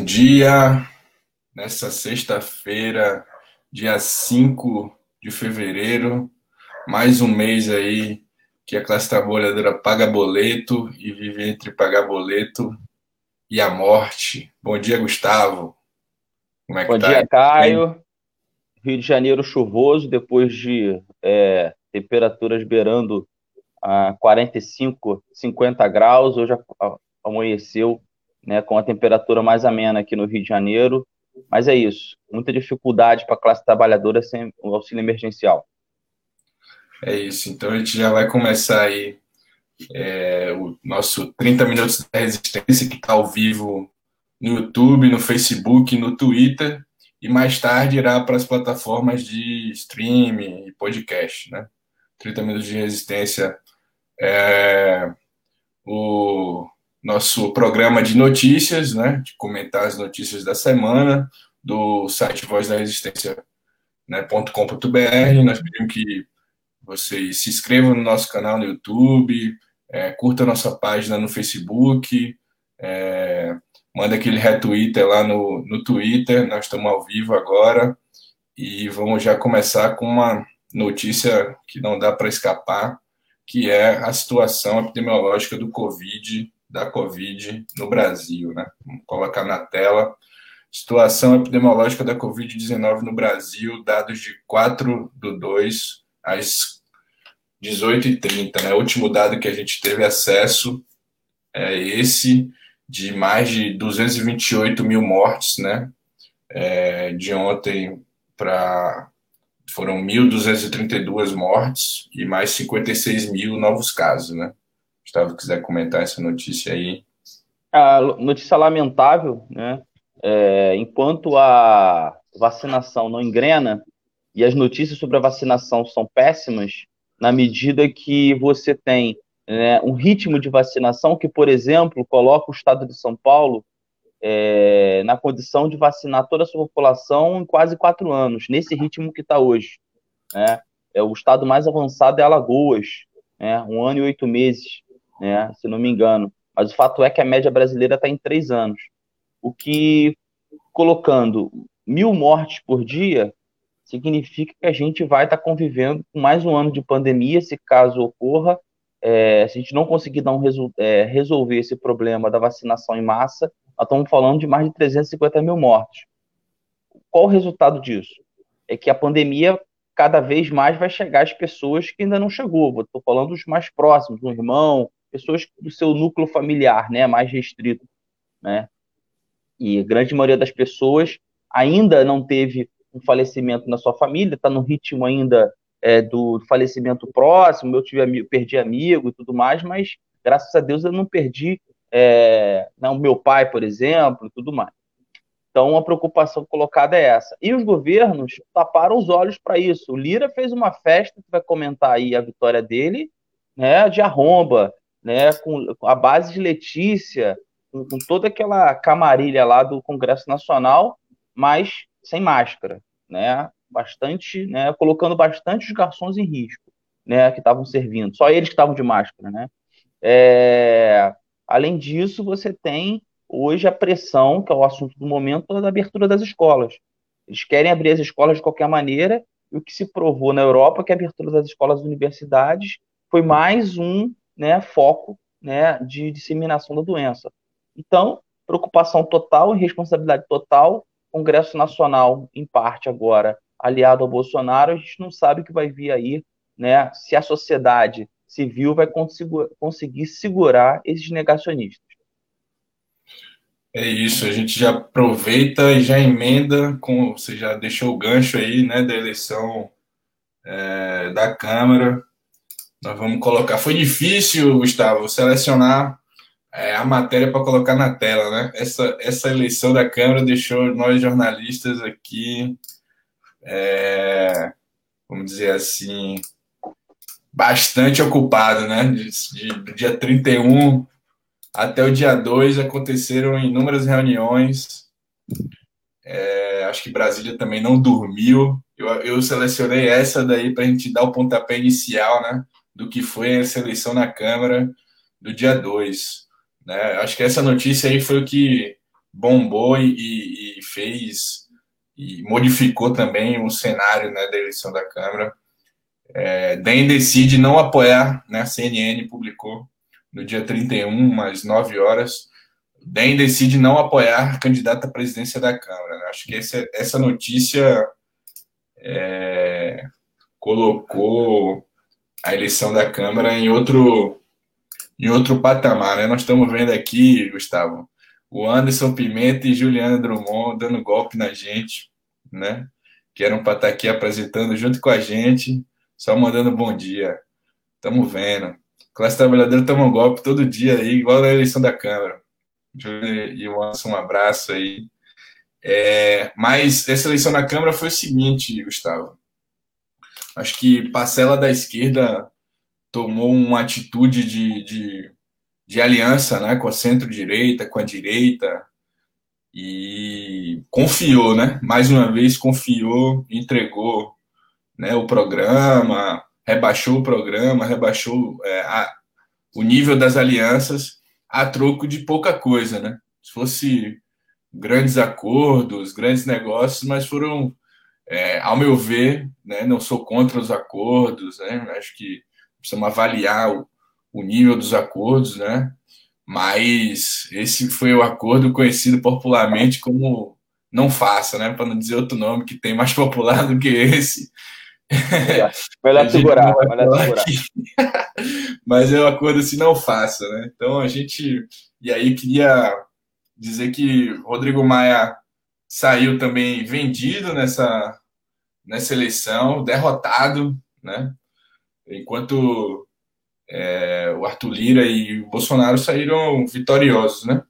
Bom dia, nessa sexta-feira, dia 5 de fevereiro, mais um mês aí que a classe trabalhadora paga boleto e vive entre pagar boleto e a morte. Bom dia, Gustavo. Como é que Bom tá? dia, Caio. Rio de Janeiro chuvoso, depois de é, temperaturas beirando a 45, 50 graus. Hoje amanheceu né, com a temperatura mais amena aqui no Rio de Janeiro. Mas é isso, muita dificuldade para a classe trabalhadora sem o auxílio emergencial. É isso, então a gente já vai começar aí é, o nosso 30 Minutos da Resistência, que está ao vivo no YouTube, no Facebook, no Twitter, e mais tarde irá para as plataformas de streaming e podcast, né? 30 Minutos de Resistência é o nosso programa de notícias, né, de comentar as notícias da semana do site Voz da Resistência né. Nós pedimos que vocês se inscrevam no nosso canal no YouTube, é, curta nossa página no Facebook, é, manda aquele retweet lá no, no Twitter. Nós estamos ao vivo agora e vamos já começar com uma notícia que não dá para escapar, que é a situação epidemiológica do Covid da Covid no Brasil. Né? Vamos colocar na tela. Situação epidemiológica da Covid-19 no Brasil, dados de 4 do 2 às 18h30. Né? O último dado que a gente teve acesso é esse, de mais de 228 mil mortes, né? É, de ontem para. Foram 1.232 mortes e mais 56 mil novos casos, né? Gustavo quiser comentar essa notícia aí. A notícia lamentável, né? É, enquanto a vacinação não engrena e as notícias sobre a vacinação são péssimas, na medida que você tem né, um ritmo de vacinação que, por exemplo, coloca o estado de São Paulo é, na condição de vacinar toda a sua população em quase quatro anos, nesse ritmo que está hoje. Né? É, o estado mais avançado é Alagoas, né, um ano e oito meses né, se não me engano. Mas o fato é que a média brasileira está em três anos. O que, colocando mil mortes por dia, significa que a gente vai estar tá convivendo com mais um ano de pandemia, se caso ocorra. É, se a gente não conseguir um é, resolver esse problema da vacinação em massa, nós estamos falando de mais de 350 mil mortos. Qual o resultado disso? É que a pandemia cada vez mais vai chegar às pessoas que ainda não chegou. Estou falando dos mais próximos, um irmão, pessoas do seu núcleo familiar, né, mais restrito, né? E a grande maioria das pessoas ainda não teve um falecimento na sua família, está no ritmo ainda é, do falecimento próximo. Eu tive amigo, perdi amigo e tudo mais, mas graças a Deus eu não perdi é, não, meu pai, por exemplo, e tudo mais. Então, a preocupação colocada é essa. E os governos taparam os olhos para isso. O Lira fez uma festa, que vai comentar aí a vitória dele, né, de arromba, né, com, a base de Letícia, com, com, toda aquela camarilha lá do Congresso Nacional, mas sem máscara, né, bastante, né, colocando bastante os garçons em risco, né, que estavam servindo, só eles que estavam de máscara, né. É, além disso, você tem hoje a pressão, que é o assunto do momento, da abertura das escolas. Eles querem abrir as escolas de qualquer maneira, e o que se provou na Europa é que a abertura das escolas e universidades foi mais um né, foco né, de disseminação da doença. Então, preocupação total e responsabilidade total. Congresso Nacional, em parte agora, aliado ao Bolsonaro, a gente não sabe o que vai vir aí, né, se a sociedade civil vai conseguir segurar esses negacionistas. É isso, a gente já aproveita e já emenda com, você já deixou o gancho aí, né, da eleição é, da Câmara, nós vamos colocar. Foi difícil, Gustavo, selecionar é, a matéria para colocar na tela, né? Essa, essa eleição da Câmara deixou nós jornalistas aqui, é, vamos dizer assim, bastante ocupado, né? De, de, dia 31 até o dia 2 aconteceram inúmeras reuniões. É, acho que Brasília também não dormiu. Eu, eu selecionei essa daí para a gente dar o pontapé inicial, né? Do que foi essa eleição na Câmara do dia 2. Né? Acho que essa notícia aí foi o que bombou e, e fez e modificou também o cenário né, da eleição da Câmara. É, DEM decide não apoiar, né, a CNN publicou no dia 31, às 9 horas, DEM decide não apoiar candidata à presidência da Câmara. Né? Acho que essa, essa notícia é, colocou a eleição da Câmara em outro, em outro patamar. Né? Nós estamos vendo aqui, Gustavo, o Anderson Pimenta e Juliana Drummond dando golpe na gente, né? Que eram para estar aqui apresentando junto com a gente, só mandando bom dia. Estamos vendo. Classe trabalhadora toma um golpe todo dia aí, igual na eleição da Câmara. E o Anderson, um abraço aí. É, mas essa eleição na Câmara foi o seguinte, Gustavo. Acho que parcela da esquerda tomou uma atitude de, de, de aliança né, com a centro-direita, com a direita, e confiou, né? Mais uma vez confiou, entregou né, o programa, rebaixou o programa, rebaixou é, a, o nível das alianças a troco de pouca coisa, né? Se fosse grandes acordos, grandes negócios, mas foram, é, ao meu ver, né, não sou contra os acordos, né, acho que precisamos avaliar o, o nível dos acordos, né, mas esse foi o acordo conhecido popularmente como não faça, né, para não dizer outro nome que tem mais popular do que esse. Melhor segurar, melhor segurar. mas é um acordo assim, não faça, né? Então a gente. E aí queria dizer que Rodrigo Maia saiu também vendido nessa, nessa eleição, derrotado, né? Enquanto é, o Arthur Lira e o Bolsonaro saíram vitoriosos, né?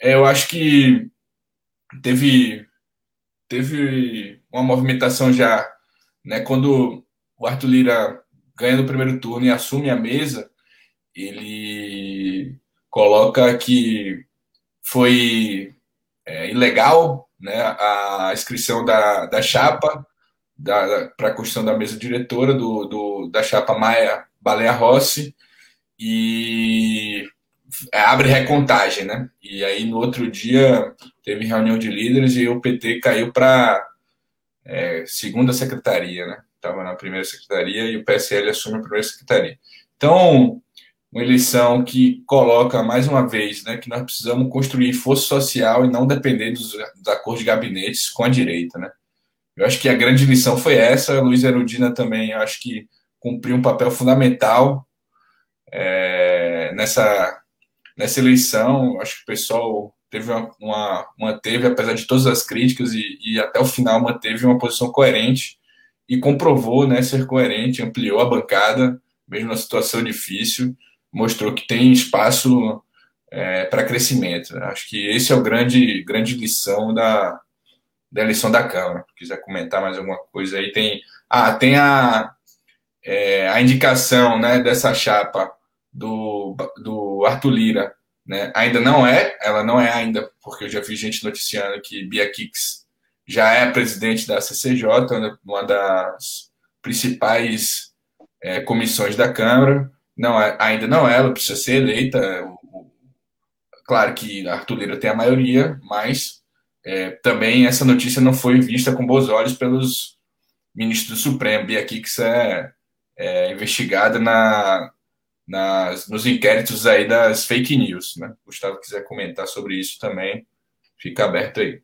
É, eu acho que teve, teve uma movimentação já, né? Quando o Arthur Lira ganha no primeiro turno e assume a mesa, ele coloca que foi é, ilegal né, a inscrição da, da chapa para a construção da mesa diretora do, do, da chapa Maia Baleia Rossi e é, abre recontagem, né? E aí no outro dia teve reunião de líderes e o PT caiu para é, segunda secretaria, né? Estava na primeira secretaria e o PSL assume a primeira secretaria. Então, uma eleição que coloca mais uma vez né, que nós precisamos construir força social e não depender dos, dos acordos de gabinetes com a direita. Né? Eu acho que a grande lição foi essa. Luiz Erudina também, acho que cumpriu um papel fundamental é, nessa, nessa eleição. Acho que o pessoal teve uma, uma, manteve, apesar de todas as críticas, e, e até o final manteve uma posição coerente e comprovou né, ser coerente, ampliou a bancada, mesmo na situação difícil mostrou que tem espaço é, para crescimento. Acho que esse é o grande, grande lição da, da eleição da Câmara. Se quiser comentar mais alguma coisa aí, tem. Ah, tem a, é, a indicação né, dessa chapa do, do Arthur Lira. Né? Ainda não é, ela não é ainda, porque eu já vi gente noticiando que Bia Kix já é presidente da CCJ, uma das principais é, comissões da Câmara. Não, é, ainda não ela precisa ser eleita. Claro que Arthur Lira tem a maioria, mas é, também essa notícia não foi vista com bons olhos pelos ministros do Supremo. Bia Kix é, é investigada na, nos inquéritos aí das fake news. Né? Gustavo quiser comentar sobre isso também, fica aberto aí.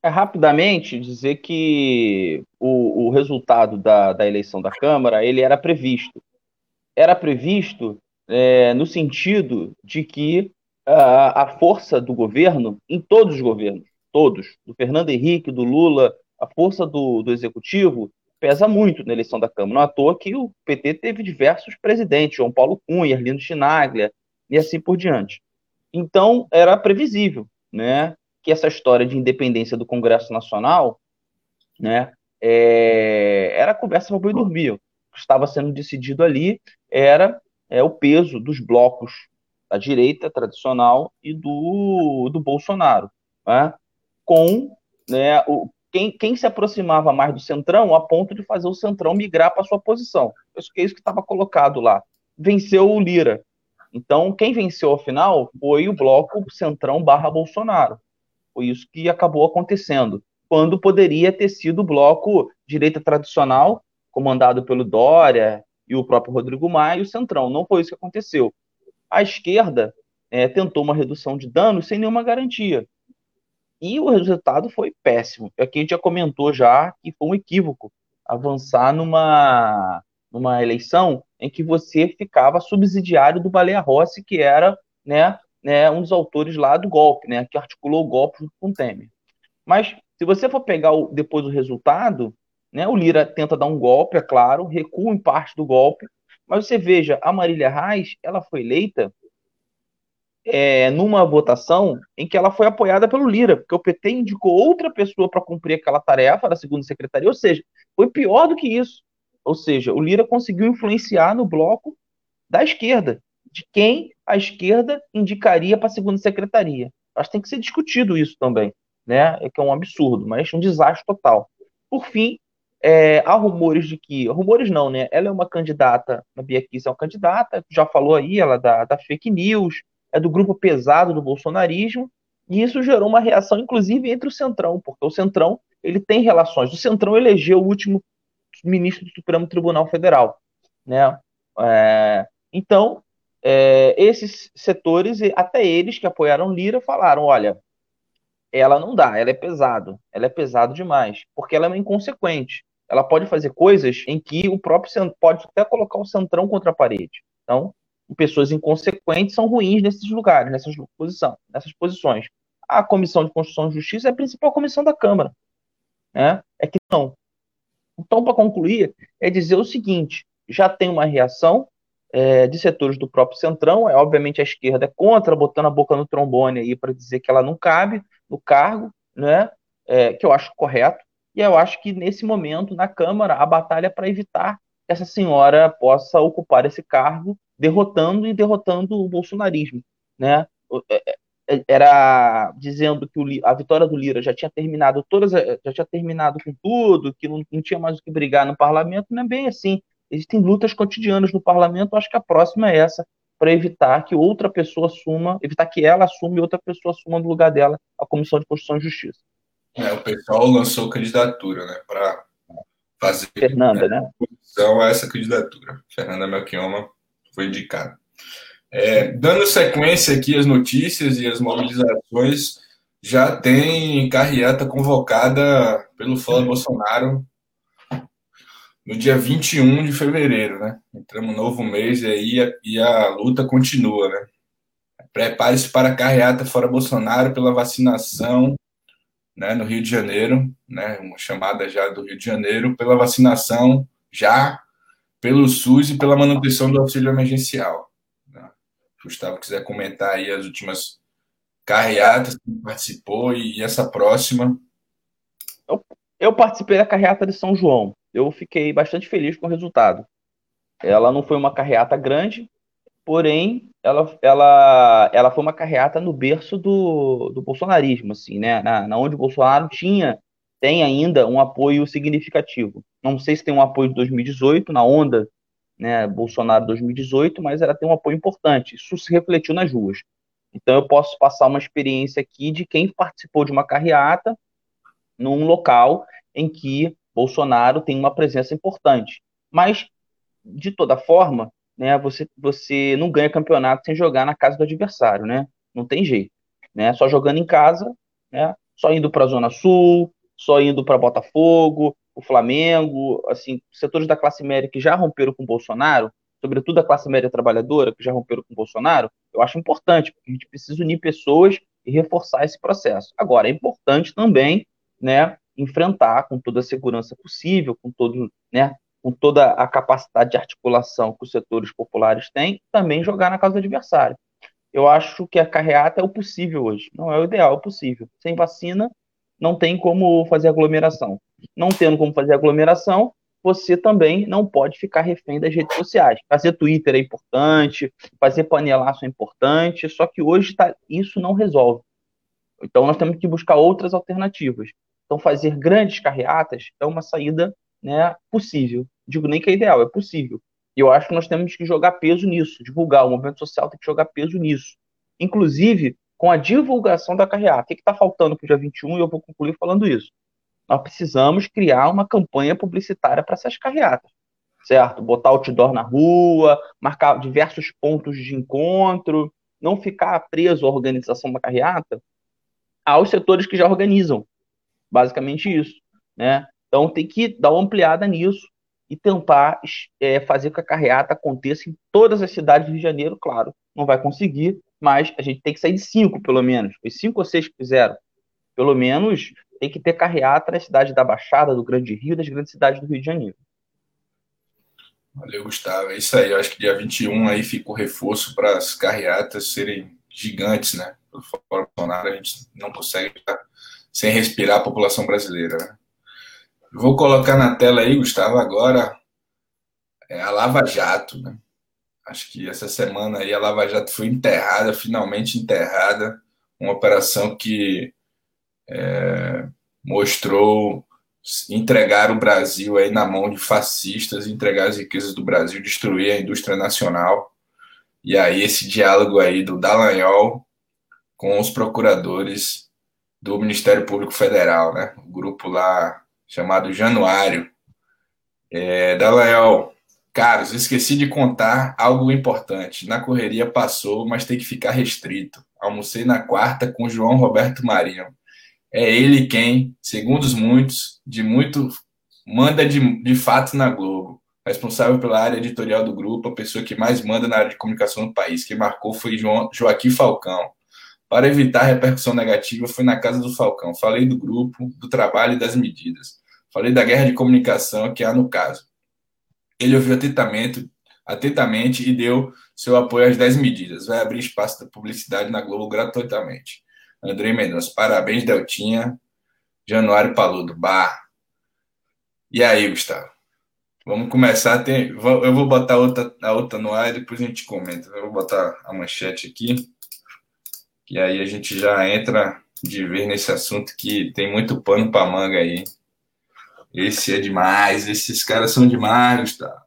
É rapidamente dizer que o, o resultado da, da eleição da Câmara ele era previsto era previsto é, no sentido de que a, a força do governo, em todos os governos, todos, do Fernando Henrique, do Lula, a força do, do executivo pesa muito na eleição da Câmara. Não à toa que o PT teve diversos presidentes, João Paulo Cunha, Arlindo Chinaglia e assim por diante. Então, era previsível né, que essa história de independência do Congresso Nacional né, é, era conversa para boi dormir. O que estava sendo decidido ali era é, o peso dos blocos da direita tradicional e do, do Bolsonaro, né? Com né, o, quem, quem se aproximava mais do centrão a ponto de fazer o centrão migrar para sua posição. Acho que é isso que estava colocado lá. Venceu o Lira. Então, quem venceu ao final foi o bloco centrão barra Bolsonaro. Foi isso que acabou acontecendo, quando poderia ter sido o bloco direita tradicional, comandado pelo Dória e o próprio Rodrigo Maia, e o Centrão. Não foi isso que aconteceu. A esquerda é, tentou uma redução de danos sem nenhuma garantia. E o resultado foi péssimo. Aqui a gente já comentou já que foi um equívoco avançar numa, numa eleição em que você ficava subsidiário do Baleia Rossi, que era né, né, um dos autores lá do golpe, né, que articulou o golpe com o Temer. Mas se você for pegar o, depois o resultado, né, o Lira tenta dar um golpe, é claro, recua em parte do golpe, mas você veja, a Marília Reis, ela foi eleita é, numa votação em que ela foi apoiada pelo Lira, porque o PT indicou outra pessoa para cumprir aquela tarefa da segunda secretaria, ou seja, foi pior do que isso. Ou seja, o Lira conseguiu influenciar no bloco da esquerda, de quem a esquerda indicaria para a segunda secretaria. Acho que tem que ser discutido isso também, né? É que é um absurdo, mas um desastre total. Por fim, é, há rumores de que, rumores não, né? Ela é uma candidata, a Bia Kiss é uma candidata, já falou aí, ela é da, da fake news, é do grupo pesado do bolsonarismo, e isso gerou uma reação, inclusive, entre o Centrão, porque o Centrão ele tem relações. O Centrão elegeu o último ministro do Supremo Tribunal Federal. Né? É, então, é, esses setores, até eles que apoiaram Lira, falaram: olha, ela não dá, ela é pesado, ela é pesado demais, porque ela é inconsequente. Ela pode fazer coisas em que o próprio pode até colocar o centrão contra a parede. Então, pessoas inconsequentes são ruins nesses lugares, nessas, posição, nessas posições. A Comissão de Constituição e Justiça é a principal comissão da Câmara. Né? É que não. Então, para concluir, é dizer o seguinte: já tem uma reação é, de setores do próprio Centrão, é obviamente a esquerda é contra, botando a boca no trombone aí para dizer que ela não cabe no cargo, né? É, que eu acho correto, e eu acho que nesse momento, na Câmara, a batalha é para evitar que essa senhora possa ocupar esse cargo derrotando e derrotando o bolsonarismo, né? É, é, é, era dizendo que a vitória do Lira já tinha terminado todas, já tinha terminado com tudo, que não, não tinha mais o que brigar no parlamento, não é bem assim. Existem lutas cotidianas no parlamento, acho que a próxima é essa, para evitar que outra pessoa assuma, evitar que ela assuma e outra pessoa assuma no lugar dela a Comissão de Constituição e Justiça. É, o pessoal lançou candidatura, né, para fazer Fernanda, né? Então, a essa candidatura. Fernanda Melchioma foi indicado. É, dando sequência aqui às notícias e às mobilizações, já tem carreata convocada pelo Fala Bolsonaro no dia 21 de fevereiro, né? Entramos no novo mês e aí a, e a luta continua, né? Prepare-se para a carreata fora Bolsonaro pela vacinação né, no Rio de Janeiro, né? Uma chamada já do Rio de Janeiro pela vacinação já pelo SUS e pela manutenção do auxílio emergencial. Né? Gustavo quiser comentar aí as últimas carreatas que participou e, essa próxima. Eu, eu participei da carreata de São João. Eu fiquei bastante feliz com o resultado. Ela não foi uma carreata grande, porém ela, ela, ela foi uma carreata no berço do, do bolsonarismo, assim, né? Na, na onde o Bolsonaro tinha tem ainda um apoio significativo. Não sei se tem um apoio de 2018, na onda né, Bolsonaro 2018, mas ela tem um apoio importante. Isso se refletiu nas ruas. Então eu posso passar uma experiência aqui de quem participou de uma carreata num local em que Bolsonaro tem uma presença importante. Mas, de toda forma, né, você, você não ganha campeonato sem jogar na casa do adversário, né? Não tem jeito. Né? Só jogando em casa, né? só indo para a Zona Sul, só indo para Botafogo, o Flamengo, assim, setores da classe média que já romperam com o Bolsonaro, sobretudo a classe média trabalhadora que já romperam com o Bolsonaro, eu acho importante, porque a gente precisa unir pessoas e reforçar esse processo. Agora, é importante também, né, enfrentar com toda a segurança possível, com todo, né, com toda a capacidade de articulação que os setores populares têm, também jogar na casa do adversário. Eu acho que a carreata é o possível hoje, não é o ideal, é o possível. Sem vacina, não tem como fazer aglomeração. Não tendo como fazer aglomeração, você também não pode ficar refém das redes sociais. Fazer Twitter é importante, fazer panelaço é importante, só que hoje tá, isso não resolve. Então nós temos que buscar outras alternativas. Então fazer grandes carreatas é uma saída né, possível. Digo nem que é ideal, é possível. E eu acho que nós temos que jogar peso nisso, divulgar. O movimento social tem que jogar peso nisso. Inclusive, com a divulgação da carreata. O que está faltando para o dia 21? E eu vou concluir falando isso. Nós precisamos criar uma campanha publicitária para essas carreatas, certo? Botar outdoor na rua, marcar diversos pontos de encontro, não ficar preso à organização da carreata aos setores que já organizam. Basicamente isso, né? Então tem que dar uma ampliada nisso e tentar é, fazer com que a carreata aconteça em todas as cidades do Rio de Janeiro, claro. Não vai conseguir, mas a gente tem que sair de cinco, pelo menos. Os cinco ou seis que fizeram. Pelo menos tem que ter carreata na cidade da Baixada, do Grande Rio, das grandes cidades do Rio de Janeiro. Valeu, Gustavo. É isso aí. Eu acho que dia 21 aí fica o reforço para as carreatas serem gigantes, né? Por fora Bolsonaro, a gente não consegue ficar sem respirar a população brasileira. Né? Vou colocar na tela aí, Gustavo, agora é a Lava Jato, né? Acho que essa semana aí a Lava Jato foi enterrada, finalmente enterrada, uma operação que é, mostrou entregar o Brasil aí na mão de fascistas, entregar as riquezas do Brasil, destruir a indústria nacional. E aí esse diálogo aí do Dallagnol com os procuradores do Ministério Público Federal, né? O grupo lá chamado Januário. É, Dallagnol, Caros, esqueci de contar algo importante. Na correria passou, mas tem que ficar restrito. Almocei na quarta com João Roberto Marinho. É ele quem, segundo os muitos, de muito manda de, de fato na Globo. Responsável pela área editorial do grupo, a pessoa que mais manda na área de comunicação do país. Quem marcou foi João, Joaquim Falcão. Para evitar repercussão negativa, fui na casa do Falcão. Falei do grupo, do trabalho e das medidas. Falei da guerra de comunicação que há no caso ele ouviu atentamente, atentamente e deu seu apoio às 10 medidas. Vai abrir espaço da publicidade na Globo gratuitamente. Andrei Mendonça, parabéns, Deltinha. Januário Paludo, bar. E aí, Gustavo? Vamos começar. Tem, eu vou botar a outra, a outra no ar e depois a gente comenta. Eu vou botar a manchete aqui. E aí a gente já entra de vez nesse assunto que tem muito pano para manga aí. Esse é demais, esses caras são demais, Gustavo.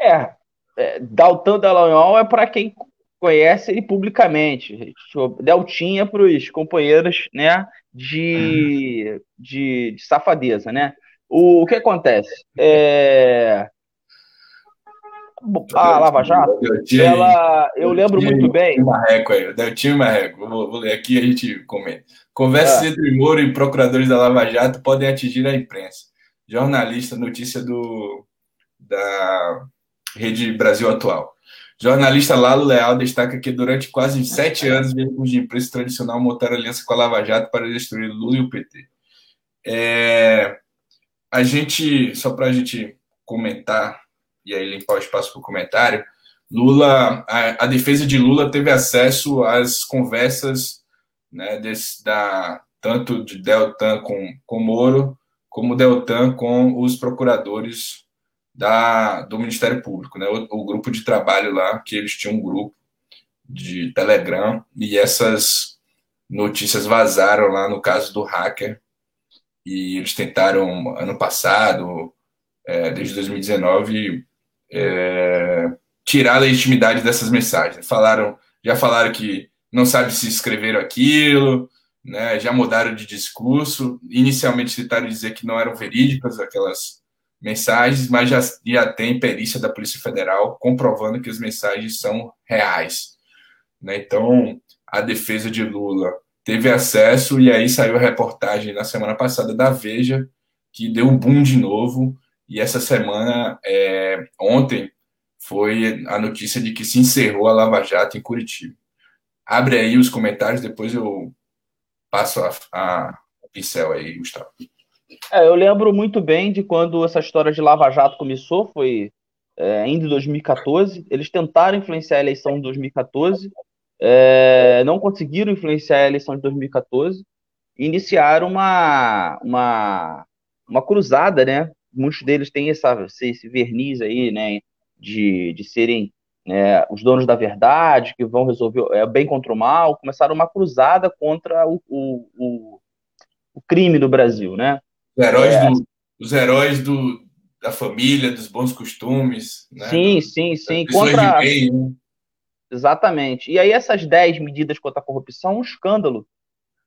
É, é Dalton Dallagnol é para quem conhece ele publicamente. Deltinha para os companheiros né, de, de, de, safadeza, né? O, o que acontece? É... A Lava Jato, ela, eu lembro muito bem. Marreco aí, Deltinho e Marreco. Vou, vou ler aqui e a gente comenta. Conversas é. entre Moro e procuradores da Lava Jato podem atingir a imprensa. Jornalista, notícia do, da Rede Brasil Atual. Jornalista Lalo Leal destaca que durante quase sete anos, veículos de imprensa tradicional montaram aliança com a Lava Jato para destruir Lula e o PT. É, a gente, só para a gente comentar e aí limpar o espaço para o comentário, Lula, a, a defesa de Lula teve acesso às conversas né, desse, da, tanto de Deltan com, com Moro, como Deltan com os procuradores da, do Ministério Público, né, o, o, grupo de trabalho lá, que eles tinham um grupo de Telegram, e essas notícias vazaram lá no caso do hacker, e eles tentaram, ano passado, é, desde 2019, é, tirar a legitimidade dessas mensagens. Falaram, já falaram que não sabe se escreveram aquilo, né, já mudaram de discurso. Inicialmente tentaram dizer que não eram verídicas aquelas mensagens, mas já, já tem perícia da Polícia Federal comprovando que as mensagens são reais. Né? Então, a defesa de Lula teve acesso e aí saiu a reportagem na semana passada da Veja, que deu um boom de novo, e essa semana, é, ontem, foi a notícia de que se encerrou a Lava Jato em Curitiba. Abre aí os comentários, depois eu passo a, a, o pincel aí, Gustavo. É, eu lembro muito bem de quando essa história de Lava Jato começou, foi é, ainda em 2014. Eles tentaram influenciar a eleição de 2014, é, não conseguiram influenciar a eleição de 2014 e iniciaram uma, uma, uma cruzada, né? Muitos deles têm essa, esse verniz aí, né? De, de serem né, os donos da verdade, que vão resolver é, bem contra o mal, começaram uma cruzada contra o, o, o, o crime no Brasil, né? Os heróis, é, do, os heróis do, da família, dos bons costumes. Né? Sim, sim, sim. Contra, bem, né? Exatamente. E aí essas 10 medidas contra a corrupção é um escândalo,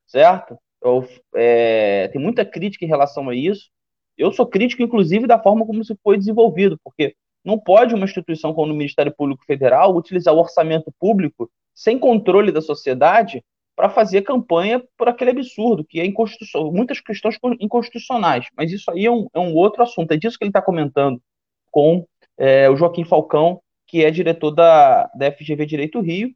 certo? Eu, é, tem muita crítica em relação a isso. Eu sou crítico, inclusive, da forma como isso foi desenvolvido, porque não pode uma instituição como o Ministério Público Federal utilizar o orçamento público sem controle da sociedade para fazer campanha por aquele absurdo, que é inconstitucional, muitas questões inconstitucionais. Mas isso aí é um, é um outro assunto. É disso que ele está comentando com é, o Joaquim Falcão, que é diretor da, da FGV Direito Rio.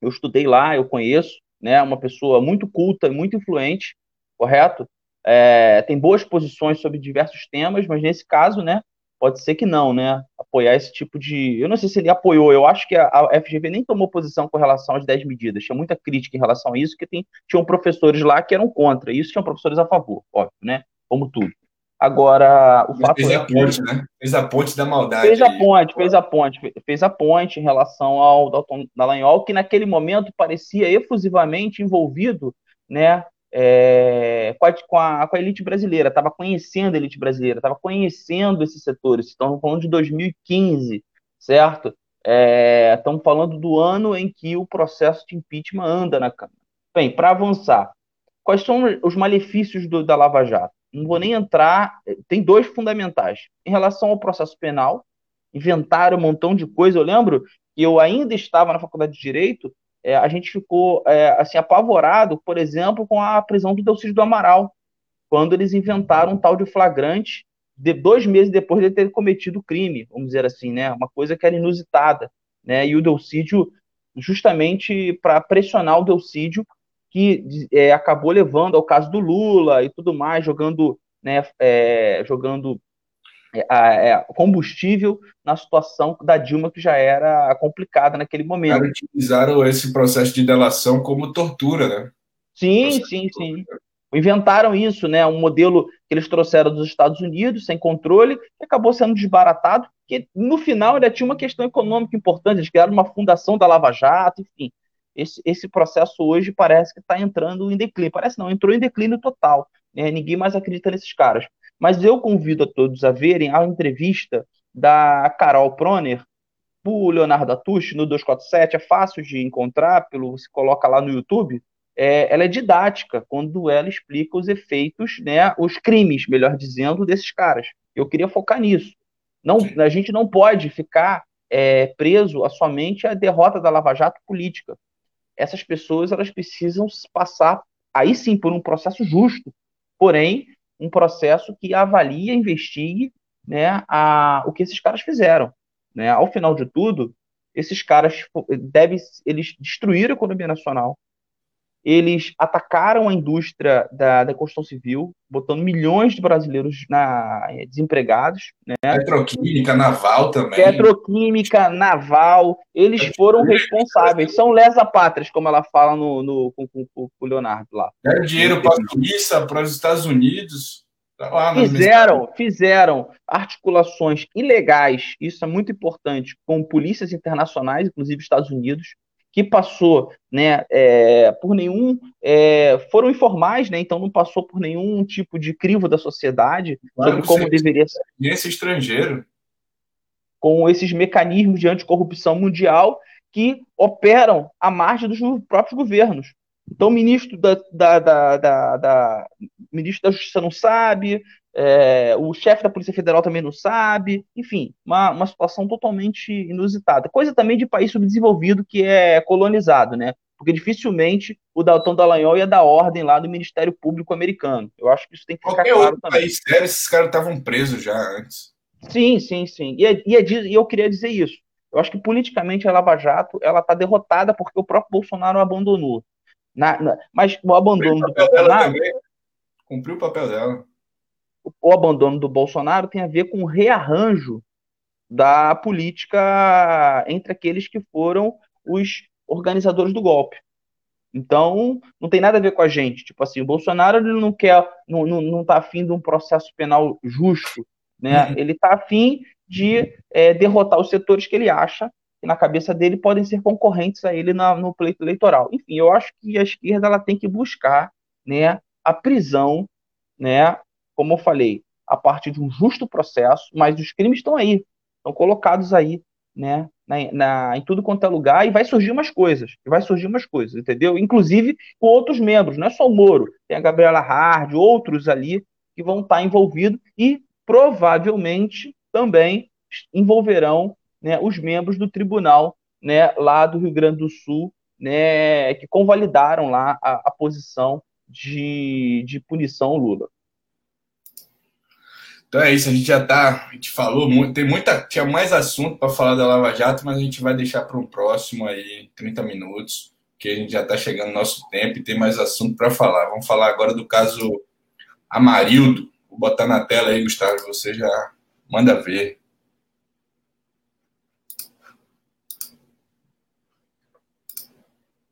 Eu estudei lá, eu conheço, né, uma pessoa muito culta, muito influente, correto? É, tem boas posições sobre diversos temas, mas nesse caso, né, pode ser que não, né? Apoiar esse tipo de. Eu não sei se ele apoiou, eu acho que a, FGV nem tomou posição com relação às 10 medidas. Tinha muita crítica em relação a isso, que tem, tinham professores lá que eram contra, e isso tinham professores a favor, óbvio, né? Como tudo. Agora, o Mas fato fez é a ponte, que... né? Fez a ponte da maldade. Fez a ponte, fez a ponte, fez a ponte em relação ao Dalton Dallagnol, que naquele momento parecia efusivamente envolvido, né, é, com, a, com, a, com, a, elite brasileira, estava conhecendo a elite brasileira, estava conhecendo esses setores. Estamos falando de 2015, certo? É, estamos falando do ano em que o processo de impeachment anda na Câmara. Bem, para avançar, quais são os malefícios do, da Lava Jato? Não vou nem entrar, tem dois fundamentais. Em relação ao processo penal, inventaram um montão de coisa. Eu lembro que eu ainda estava na faculdade de Direito é, a gente ficou é, assim apavorado, por exemplo, com a prisão do Delcídio do Amaral, quando eles inventaram um tal de flagrante de dois meses depois de ter cometido o crime, vamos dizer assim, né? Uma coisa que era inusitada, né? E o Delcídio, justamente para pressionar o Delcídio, que é, acabou levando ao caso do Lula e tudo mais, jogando, né? É, jogando é, é, combustível na situação da Dilma, que já era complicada naquele momento. Cara, utilizaram esse processo de delação como tortura, né? Sim, sim, sim. Inventaram isso, né? Um modelo que eles trouxeram dos Estados Unidos, sem controle, que acabou sendo desbaratado, que no final ainda tinha uma questão econômica importante, eles criaram uma fundação da Lava Jato, enfim. Esse, esse processo hoje parece que está entrando em declínio. Parece não, entrou em declínio total. Né? Ninguém mais acredita nesses caras. Mas eu convido a todos a verem a entrevista da Carol Proner para o Leonardo Atush no 247. É fácil de encontrar, pelo se coloca lá no YouTube. É, ela é didática quando ela explica os efeitos, né, os crimes, melhor dizendo, desses caras. Eu queria focar nisso. Não, a gente não pode ficar é, preso a somente a derrota da Lava Jato política. Essas pessoas elas precisam passar, aí sim, por um processo justo. Porém, um processo que avalie, investigue né, a, o que esses caras fizeram. Né? Ao final de tudo, esses caras devem, eles destruíram a economia nacional, eles atacaram a indústria da, da construção civil, botando milhões de brasileiros na, eh, desempregados. Né? Petroquímica, naval também. Petroquímica, naval, eles foram responsáveis, são lesa-pátrias, como ela fala no, no, com, com, com o Leonardo lá. Deram dinheiro para a Suíça, para os Estados Unidos. Tá fizeram, fizeram articulações ilegais, isso é muito importante, com polícias internacionais, inclusive Estados Unidos, que passou né, é, por nenhum. É, foram informais, né, então não passou por nenhum tipo de crivo da sociedade claro, sobre como deveria ser. E esse estrangeiro. Com esses mecanismos de anticorrupção mundial que operam à margem dos próprios governos. Então, o ministro da, da, da, da, ministro da Justiça não sabe, é, o chefe da Polícia Federal também não sabe, enfim, uma, uma situação totalmente inusitada. Coisa também de país subdesenvolvido que é colonizado, né? Porque dificilmente o Dalton Dallagnol ia dar ordem lá do Ministério Público americano. Eu acho que isso tem que ficar Qualquer claro também. País sério, esses caras estavam presos já antes. Sim, sim, sim. E, é, e, é, e eu queria dizer isso. Eu acho que politicamente a Lava Jato ela está derrotada porque o próprio Bolsonaro abandonou. Na, na, mas o abandono do Bolsonaro. Cumpriu o papel dela o abandono do Bolsonaro tem a ver com o rearranjo da política entre aqueles que foram os organizadores do golpe. Então, não tem nada a ver com a gente. Tipo assim, o Bolsonaro ele não quer, não, não, não tá afim de um processo penal justo, né? Uhum. Ele está afim de é, derrotar os setores que ele acha que na cabeça dele podem ser concorrentes a ele na, no pleito eleitoral. Enfim, eu acho que a esquerda ela tem que buscar, né, a prisão, né, como eu falei, a partir de um justo processo, mas os crimes estão aí, estão colocados aí. né, na, na, em tudo quanto é lugar, e vai surgir umas coisas, vai surgir umas coisas, entendeu? Inclusive com outros membros, não é só o Moro, tem a Gabriela Hard, outros ali que vão estar envolvidos e provavelmente também envolverão né, os membros do tribunal né, lá do Rio Grande do Sul, né, que convalidaram lá a, a posição de, de punição Lula. Então é isso, a gente já tá, a gente falou muito, tem muita, tinha mais assunto para falar da Lava Jato, mas a gente vai deixar para um próximo aí, 30 minutos, que a gente já está chegando no nosso tempo e tem mais assunto para falar. Vamos falar agora do caso Amarildo. Vou botar na tela aí, Gustavo, você já manda ver.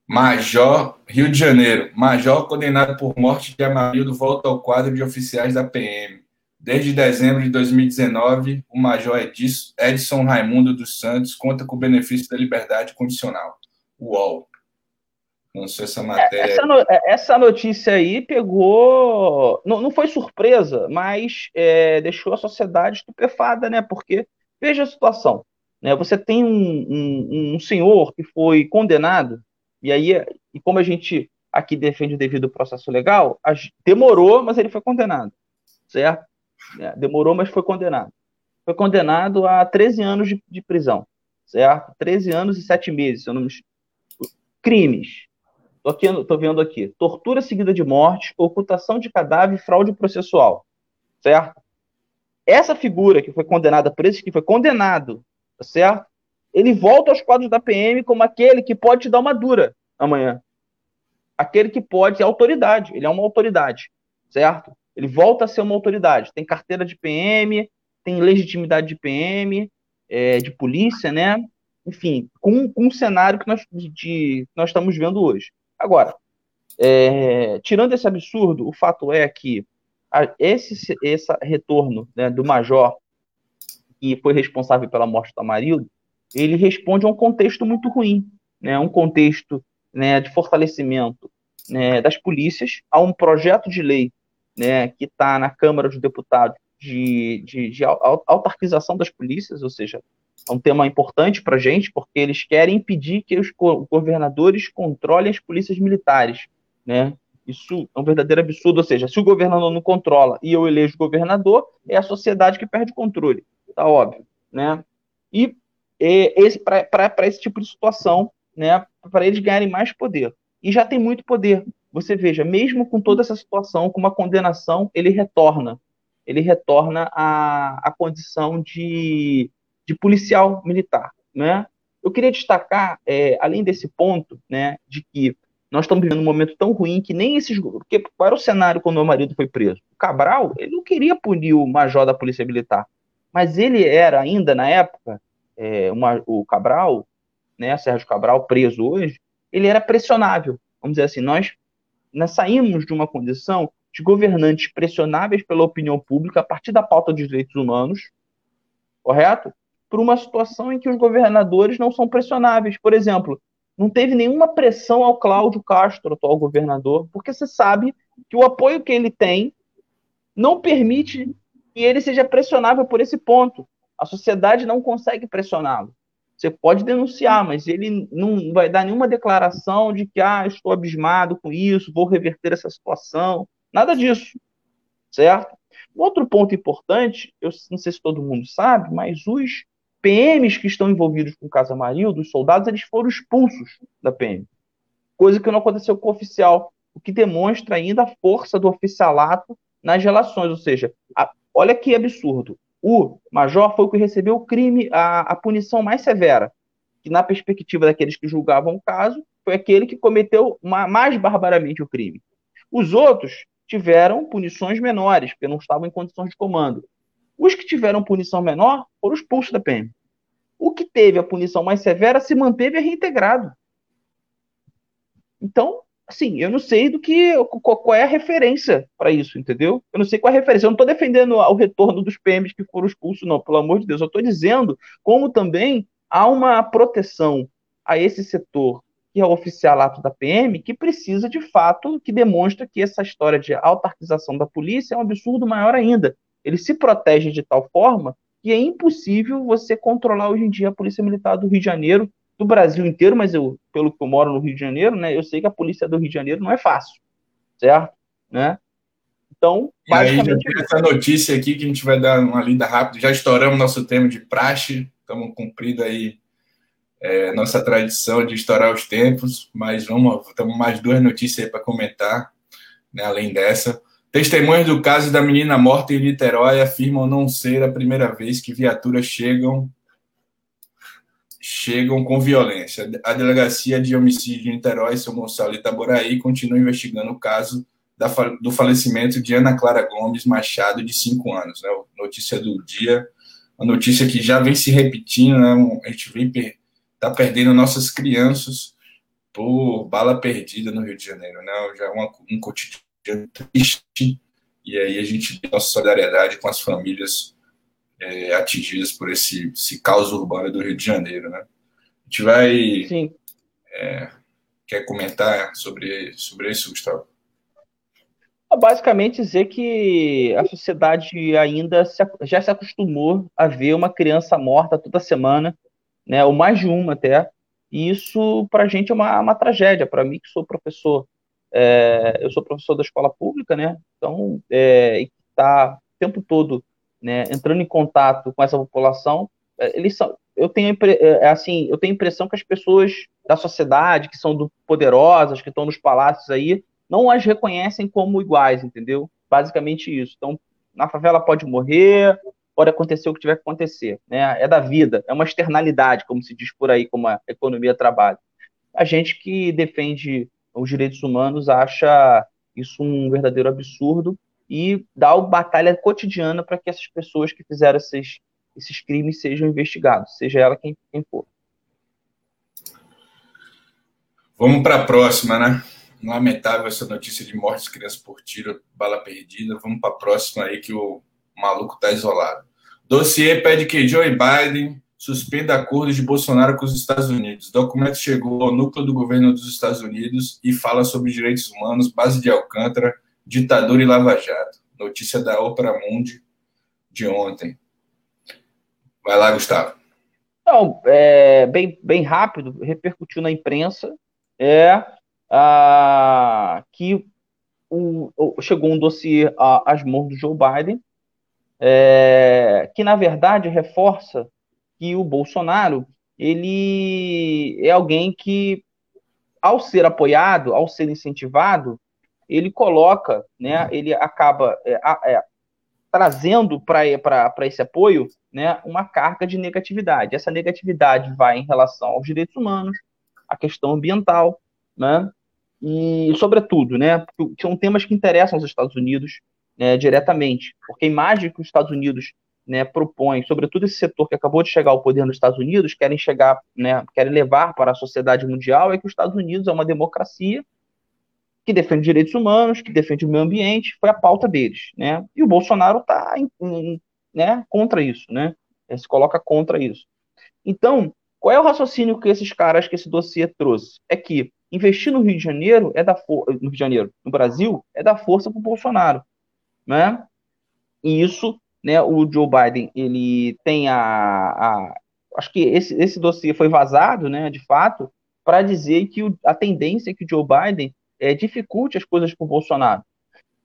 Major, Rio de Janeiro. Major condenado por morte de Amarildo volta ao quadro de oficiais da PM. Desde dezembro de 2019, o Major Edson Raimundo dos Santos conta com o benefício da liberdade condicional. UOL. Não sei essa matéria. Essa, no, é, essa notícia aí pegou. Não, não foi surpresa, mas é, deixou a sociedade estupefada, né? Porque, veja a situação. Né? Você tem um, um, um senhor que foi condenado e aí, e como a gente aqui defende o devido processo legal, demorou, mas ele foi condenado, certo? É, demorou, mas foi condenado. Foi condenado a 13 anos de, de prisão, certo? 13 anos e 7 meses, se eu não me... Crimes. Tô, aqui, tô vendo aqui. Tortura seguida de morte, ocultação de cadáver e fraude processual, certo? Essa figura que foi condenada por esse que foi condenado, tá certo? ele volta aos quadros da PM como aquele que pode te dar uma dura amanhã. Aquele que pode, é autoridade, ele é uma autoridade, certo? Ele volta a ser uma autoridade. Tem carteira de PM, tem legitimidade de PM, é, de polícia, né? Enfim, com, com um cenário que nós, de, nós estamos vendo hoje. Agora, é, tirando esse absurdo, o fato é que a, esse, esse retorno né, do major que foi responsável pela morte do Amarildo, ele responde a um contexto muito ruim, né? um contexto né, de fortalecimento né, das polícias, a um projeto de lei né, que está na Câmara dos Deputados de, de, de, autarquização das polícias, ou seja, é um tema importante para a gente, porque eles querem impedir que os governadores controlem as polícias militares. Né? Isso é um verdadeiro absurdo, ou seja, se o governador não controla e eu elejo governador, é a sociedade que perde o controle, tá óbvio. Né? E esse para esse tipo de situação, né, para eles ganharem mais poder. E já tem muito poder. Você veja, mesmo com toda essa situação, com uma condenação, ele retorna. Ele retorna à, à condição de, de policial militar. Né? Eu queria destacar, é, além desse ponto, né, de que nós estamos vivendo um momento tão ruim que nem esses. Porque qual era o cenário quando o meu marido foi preso? O Cabral, ele não queria punir o major da Polícia Militar. Mas ele era, ainda na época, é, uma, o Cabral, né, Sérgio Cabral, preso hoje, ele era pressionável. Vamos dizer assim, nós, nós saímos de uma condição de governantes pressionáveis pela opinião pública a partir da pauta dos direitos humanos, correto? Por uma situação em que os governadores não são pressionáveis. Por exemplo, não teve nenhuma pressão ao Cláudio Castro, atual governador, porque você sabe que o apoio que ele tem não permite que ele seja pressionável por esse ponto. A sociedade não consegue pressioná-lo. Você pode denunciar, mas ele não vai dar nenhuma declaração de que ah, estou abismado com isso, vou reverter essa situação. Nada disso. Certo? Outro ponto importante, eu não sei se todo mundo sabe, mas os PMs que estão envolvidos com o caso Amarildo, os soldados, eles foram expulsos da PM. Coisa que não aconteceu com o oficial, o que demonstra ainda a força do oficialato nas relações. Ou seja, a, olha que absurdo. O major foi o que recebeu o crime, a, a punição mais severa, que na perspectiva daqueles que julgavam o caso, foi aquele que cometeu uma, mais barbaramente o crime. Os outros tiveram punições menores, porque não estavam em condições de comando. Os que tiveram punição menor foram expulsos da PM. O que teve a punição mais severa se manteve reintegrado. Então, assim, eu não sei do que qual é a referência para isso, entendeu? Eu não sei qual é a referência. Eu não estou defendendo o retorno dos PMs que foram expulsos, não, pelo amor de Deus. Eu estou dizendo como também há uma proteção a esse setor que é o oficialato da PM, que precisa de fato, que demonstra que essa história de autarquização da polícia é um absurdo maior ainda. Ele se protege de tal forma que é impossível você controlar hoje em dia a Polícia Militar do Rio de Janeiro, do Brasil inteiro, mas eu, pelo que eu moro no Rio de Janeiro, né, eu sei que a Polícia do Rio de Janeiro não é fácil, certo? Né? Então, basicamente. E aí, essa notícia aqui que a gente vai dar uma lida rápida. Já estouramos nosso tema de praxe, estamos cumprindo aí é, nossa tradição de estourar os tempos, mas vamos, temos mais duas notícias aí para comentar, né, além dessa. Testemunhas do caso da menina morta em Niterói afirmam não ser a primeira vez que viaturas chegam chegam com violência. A delegacia de homicídio de Niterói, São Gonçalo e Itaboraí continua investigando o caso da, do falecimento de Ana Clara Gomes Machado, de 5 anos. Né? Notícia do dia, uma notícia que já vem se repetindo, né? a gente vem per, tá perdendo nossas crianças por bala perdida no Rio de Janeiro. Né? Já é uma, um cotidiano triste, e aí a gente tem nossa solidariedade com as famílias é, atingidas por esse, esse caos urbano do Rio de Janeiro, né? A gente vai... Sim. É, quer comentar sobre, sobre isso, Gustavo? Basicamente dizer que a sociedade ainda se, já se acostumou a ver uma criança morta toda semana, né, ou mais de uma até, e isso para a gente é uma, uma tragédia. Para mim, que sou professor é, eu sou professor da escola pública, né? Então, é, está o tempo todo né, entrando em contato com essa população, é, eles são, eu tenho é, é, assim, eu tenho a impressão que as pessoas da sociedade que são do, poderosas, que estão nos palácios aí, não as reconhecem como iguais, entendeu? Basicamente isso. Então, na favela pode morrer, pode acontecer o que tiver que acontecer, né? É da vida, é uma externalidade, como se diz por aí, como a economia trabalha. A gente que defende os direitos humanos acha isso um verdadeiro absurdo e dá uma batalha cotidiana para que essas pessoas que fizeram esses, esses crimes sejam investigados, seja ela quem, quem for. Vamos para a próxima, né? Lamentável essa notícia de morte de criança por tiro, bala perdida. Vamos para a próxima aí que o maluco está isolado. Dossiê pede que Joe Biden suspenda acordos de Bolsonaro com os Estados Unidos. O documento chegou ao núcleo do governo dos Estados Unidos e fala sobre direitos humanos, base de Alcântara, ditadura e lava-jato. Notícia da Opera Mundi de ontem. Vai lá, Gustavo. Não, é, bem, bem rápido, repercutiu na imprensa, é a, que o, chegou um dossiê às mãos do Joe Biden, é, que na verdade reforça que o Bolsonaro ele é alguém que, ao ser apoiado, ao ser incentivado, ele coloca, né, ele acaba é, é, trazendo para esse apoio né, uma carga de negatividade. Essa negatividade vai em relação aos direitos humanos, à questão ambiental, né, e, sobretudo, né, são temas que interessam aos Estados Unidos né, diretamente, porque a imagem que os Estados Unidos né, propõe, sobretudo esse setor que acabou de chegar ao poder nos Estados Unidos, querem chegar, né, querem levar para a sociedade mundial, é que os Estados Unidos é uma democracia que defende direitos humanos, que defende o meio ambiente, foi a pauta deles, né? E o Bolsonaro está né, contra isso, né? Ele se coloca contra isso. Então, qual é o raciocínio que esses caras, que esse dossiê trouxe? É que investir no Rio de Janeiro é da no Rio de Janeiro, no Brasil, é da força para o Bolsonaro, né? E isso né, o Joe Biden ele tem a, a acho que esse, esse dossiê foi vazado, né, de fato, para dizer que o, a tendência é que o Joe Biden é, dificulte as coisas para o Bolsonaro.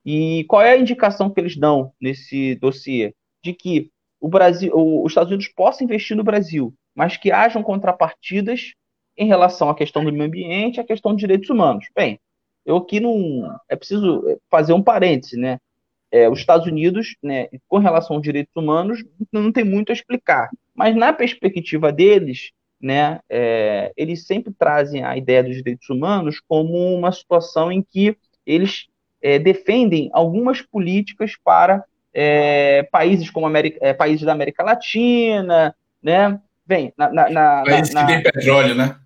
E qual é a indicação que eles dão nesse dossiê? De que o Brasil, os Estados Unidos possam investir no Brasil, mas que hajam contrapartidas em relação à questão do meio ambiente, à questão dos direitos humanos. Bem, eu aqui não é preciso fazer um parêntese, né? é, os Estados Unidos, né, com relação aos direitos humanos, não tem muito a explicar. Mas na perspectiva deles, né, é, eles sempre trazem a ideia dos direitos humanos como uma situação em que eles é, defendem algumas políticas para é, países como América, é, países da América Latina, né? Bem, na, na, na países que têm petróleo, né?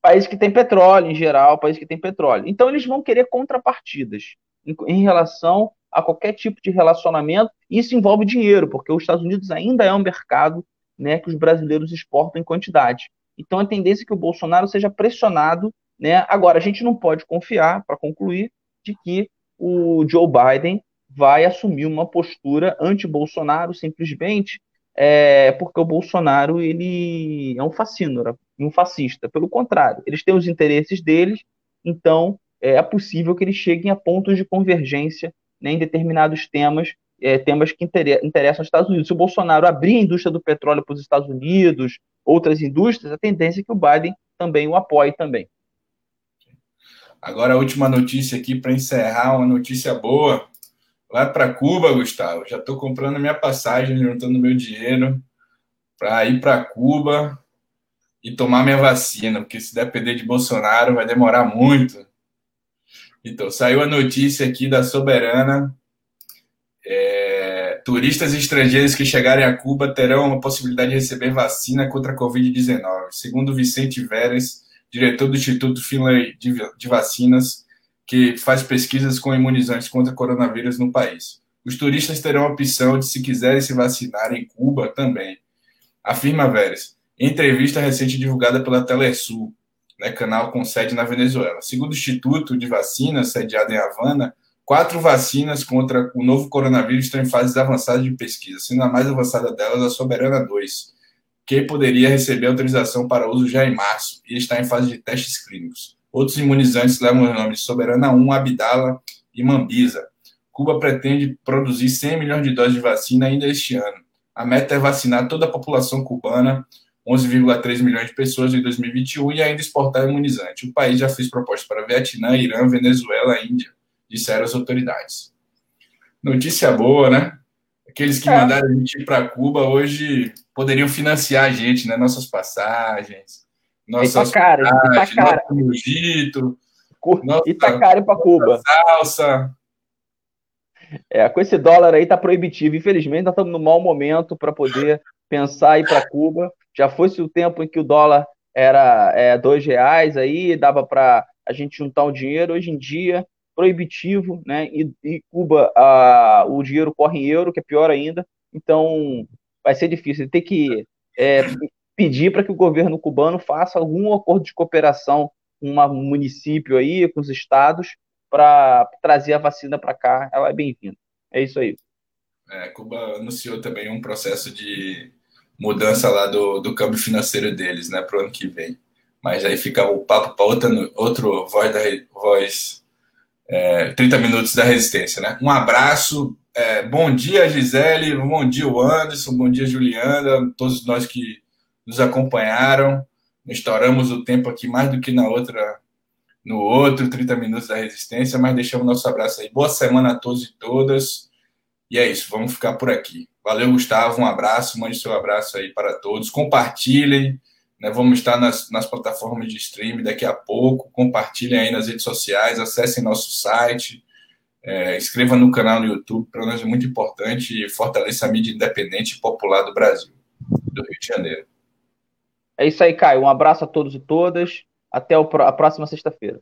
Países que têm petróleo em geral, países que têm petróleo. Então eles vão querer contrapartidas em, em relação a qualquer tipo de relacionamento. Isso envolve dinheiro, porque os Estados Unidos ainda é um mercado né, que os brasileiros exportam em quantidade. Então, a tendência é que o Bolsonaro seja pressionado. Né? Agora, a gente não pode confiar, para concluir, de que o Joe Biden vai assumir uma postura anti-Bolsonaro, simplesmente é porque o Bolsonaro ele é um fascínora, um fascista. Pelo contrário, eles têm os interesses deles, então é possível que eles cheguem a pontos de convergência né, em determinados temas, é, temas que interessam aos Estados Unidos. Se o Bolsonaro abrir a indústria do petróleo para os Estados Unidos, outras indústrias, a tendência é que o Biden também o apoie também. Agora a última notícia aqui para encerrar, uma notícia boa. Vai para Cuba, Gustavo. Já estou comprando minha passagem, juntando meu dinheiro para ir para Cuba e tomar minha vacina, porque se depender de Bolsonaro vai demorar muito. Então, saiu a notícia aqui da Soberana. É, turistas estrangeiros que chegarem a Cuba terão a possibilidade de receber vacina contra a Covid-19. Segundo Vicente Veres, diretor do Instituto Finlay de Vacinas, que faz pesquisas com imunizantes contra coronavírus no país. Os turistas terão a opção de, se quiserem se vacinar em Cuba, também. Afirma Veres, em entrevista recente divulgada pela Telesul, né, canal com sede na Venezuela. Segundo o Instituto de Vacinas, sediado em Havana, quatro vacinas contra o novo coronavírus estão em fases avançadas de pesquisa, sendo a mais avançada delas a Soberana 2, que poderia receber autorização para uso já em março e está em fase de testes clínicos. Outros imunizantes levam o nome de Soberana 1, Abdala e Mambisa. Cuba pretende produzir 100 milhões de doses de vacina ainda este ano. A meta é vacinar toda a população cubana 11,3 milhões de pessoas em 2021 e ainda exportar imunizante. O país já fez propostas para Vietnã, Irã, Venezuela Índia, disseram as autoridades. Notícia boa, né? Aqueles que é. mandaram a gente ir para Cuba hoje poderiam financiar a gente, né? Nossas passagens, nossas cara, passagens, cara. nosso Egito, nossa, Itacara para Cuba. Salsa. É, com esse dólar aí tá proibitivo. Infelizmente, nós estamos no mau momento para poder pensar em ir para Cuba. Já fosse o tempo em que o dólar era é, dois reais, aí dava para a gente juntar um dinheiro. Hoje em dia, proibitivo, né? E, e Cuba, a, o dinheiro corre em euro, que é pior ainda. Então, vai ser difícil. Tem que é, pedir para que o governo cubano faça algum acordo de cooperação com um município aí, com os estados, para trazer a vacina para cá. Ela é bem-vinda. É isso aí. É, Cuba anunciou também um processo de mudança lá do, do câmbio financeiro deles, né, para o ano que vem. Mas aí fica o papo para outro voz da voz é, 30 minutos da resistência, né? Um abraço, é, bom dia Gisele, bom dia Anderson, bom dia Juliana, todos nós que nos acompanharam. Estouramos o tempo aqui mais do que na outra, no outro 30 minutos da resistência, mas deixamos nosso abraço aí. Boa semana a todos e todas. E é isso, vamos ficar por aqui. Valeu, Gustavo. Um abraço, mande seu abraço aí para todos. Compartilhem? Vamos estar nas, nas plataformas de streaming daqui a pouco. Compartilhem aí nas redes sociais, acessem nosso site, é, inscreva no canal no YouTube, para nós é muito importante e fortaleça a mídia independente e popular do Brasil, do Rio de Janeiro. É isso aí, Caio. Um abraço a todos e todas. Até a próxima sexta-feira.